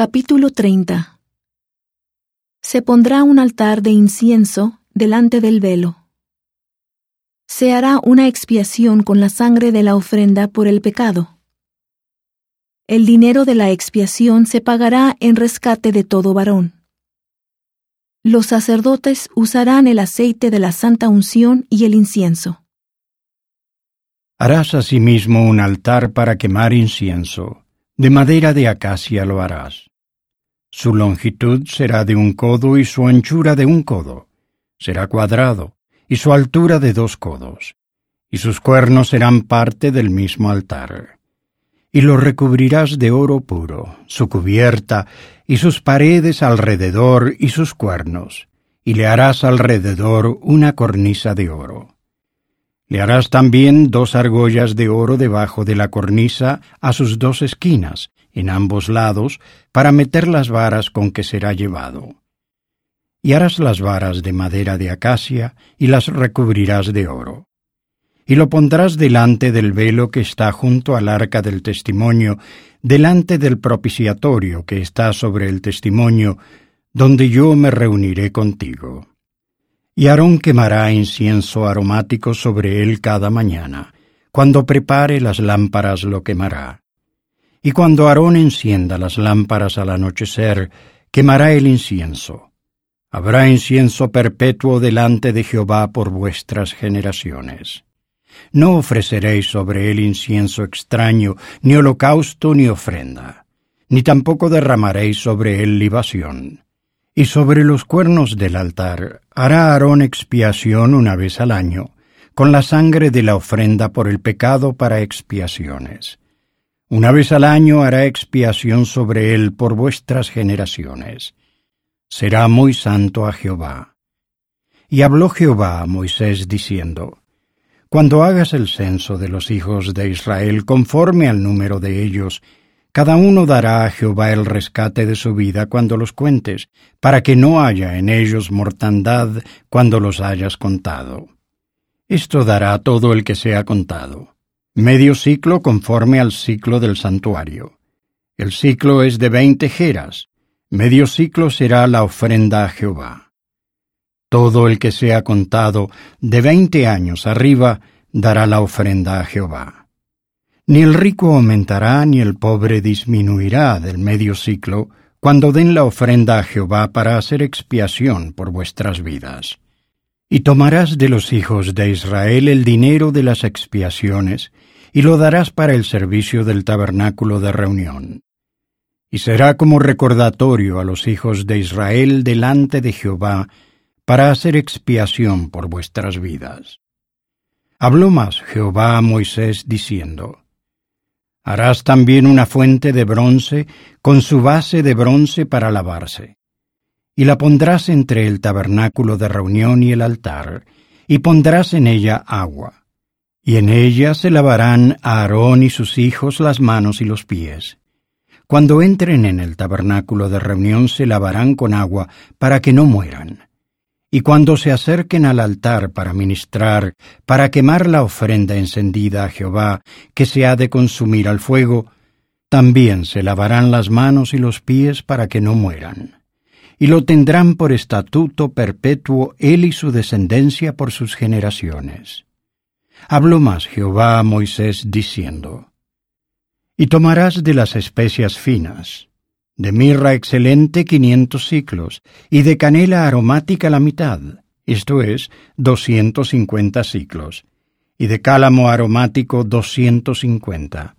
Capítulo 30 Se pondrá un altar de incienso delante del velo. Se hará una expiación con la sangre de la ofrenda por el pecado. El dinero de la expiación se pagará en rescate de todo varón. Los sacerdotes usarán el aceite de la santa unción y el incienso. Harás asimismo un altar para quemar incienso. De madera de acacia lo harás. Su longitud será de un codo y su anchura de un codo. Será cuadrado, y su altura de dos codos. Y sus cuernos serán parte del mismo altar. Y lo recubrirás de oro puro, su cubierta, y sus paredes alrededor y sus cuernos, y le harás alrededor una cornisa de oro. Le harás también dos argollas de oro debajo de la cornisa a sus dos esquinas, en ambos lados, para meter las varas con que será llevado. Y harás las varas de madera de acacia, y las recubrirás de oro. Y lo pondrás delante del velo que está junto al arca del testimonio, delante del propiciatorio que está sobre el testimonio, donde yo me reuniré contigo. Y Aarón quemará incienso aromático sobre él cada mañana. Cuando prepare las lámparas lo quemará. Y cuando Aarón encienda las lámparas al anochecer, quemará el incienso. Habrá incienso perpetuo delante de Jehová por vuestras generaciones. No ofreceréis sobre él incienso extraño, ni holocausto ni ofrenda, ni tampoco derramaréis sobre él libación. Y sobre los cuernos del altar hará Aarón expiación una vez al año, con la sangre de la ofrenda por el pecado para expiaciones una vez al año hará expiación sobre él por vuestras generaciones. Será muy santo a Jehová. Y habló Jehová a Moisés diciendo, Cuando hagas el censo de los hijos de Israel conforme al número de ellos, cada uno dará a Jehová el rescate de su vida cuando los cuentes, para que no haya en ellos mortandad cuando los hayas contado. Esto dará todo el que sea contado medio ciclo conforme al ciclo del santuario. El ciclo es de veinte jeras, medio ciclo será la ofrenda a Jehová. Todo el que sea contado de veinte años arriba dará la ofrenda a Jehová. Ni el rico aumentará ni el pobre disminuirá del medio ciclo cuando den la ofrenda a Jehová para hacer expiación por vuestras vidas. Y tomarás de los hijos de Israel el dinero de las expiaciones, y lo darás para el servicio del tabernáculo de reunión. Y será como recordatorio a los hijos de Israel delante de Jehová, para hacer expiación por vuestras vidas. Habló más Jehová a Moisés diciendo, Harás también una fuente de bronce con su base de bronce para lavarse, y la pondrás entre el tabernáculo de reunión y el altar, y pondrás en ella agua y en ella se lavarán a Aarón y sus hijos las manos y los pies. Cuando entren en el tabernáculo de reunión se lavarán con agua para que no mueran. Y cuando se acerquen al altar para ministrar, para quemar la ofrenda encendida a Jehová, que se ha de consumir al fuego, también se lavarán las manos y los pies para que no mueran. Y lo tendrán por estatuto perpetuo él y su descendencia por sus generaciones Habló más Jehová a Moisés diciendo, Y tomarás de las especias finas, de mirra excelente quinientos ciclos, y de canela aromática la mitad, esto es, doscientos cincuenta ciclos, y de cálamo aromático doscientos cincuenta,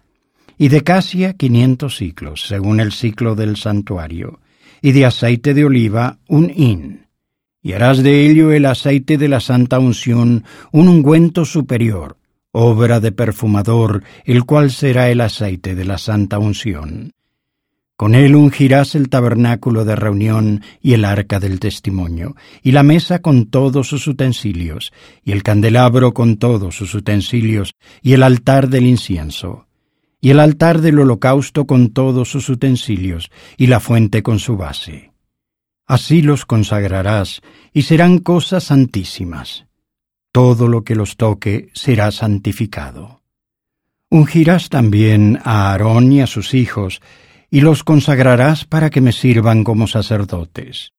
y de casia quinientos ciclos, según el ciclo del santuario, y de aceite de oliva un hin, y harás de ello el aceite de la santa unción, un ungüento superior, obra de perfumador, el cual será el aceite de la santa unción. Con él ungirás el tabernáculo de reunión y el arca del testimonio, y la mesa con todos sus utensilios, y el candelabro con todos sus utensilios, y el altar del incienso, y el altar del holocausto con todos sus utensilios, y la fuente con su base Así los consagrarás, y serán cosas santísimas. Todo lo que los toque será santificado. Ungirás también a Aarón y a sus hijos, y los consagrarás para que me sirvan como sacerdotes.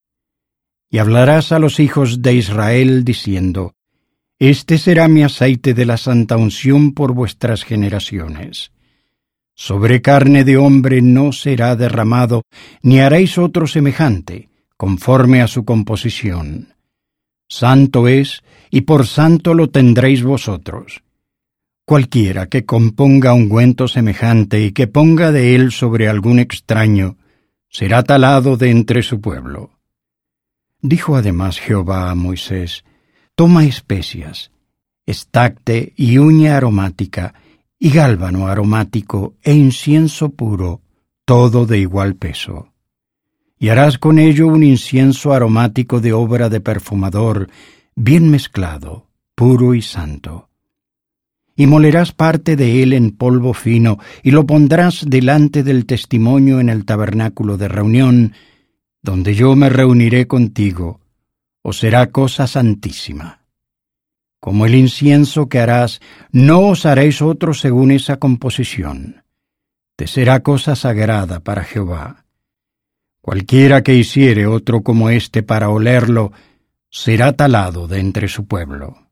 Y hablarás a los hijos de Israel diciendo, Este será mi aceite de la santa unción por vuestras generaciones. Sobre carne de hombre no será derramado, ni haréis otro semejante, conforme a su composición. Santo es, y por santo lo tendréis vosotros. Cualquiera que componga ungüento semejante y que ponga de él sobre algún extraño, será talado de entre su pueblo. Dijo además Jehová a Moisés, Toma especias, estacte y uña aromática, y gálbano aromático e incienso puro, todo de igual peso. Y harás con ello un incienso aromático de obra de perfumador, bien mezclado, puro y santo. Y molerás parte de él en polvo fino, y lo pondrás delante del testimonio en el tabernáculo de reunión, donde yo me reuniré contigo, o será cosa santísima. Como el incienso que harás, no os haréis otro según esa composición. Te será cosa sagrada para Jehová. Cualquiera que hiciere otro como éste para olerlo, será talado de entre su pueblo.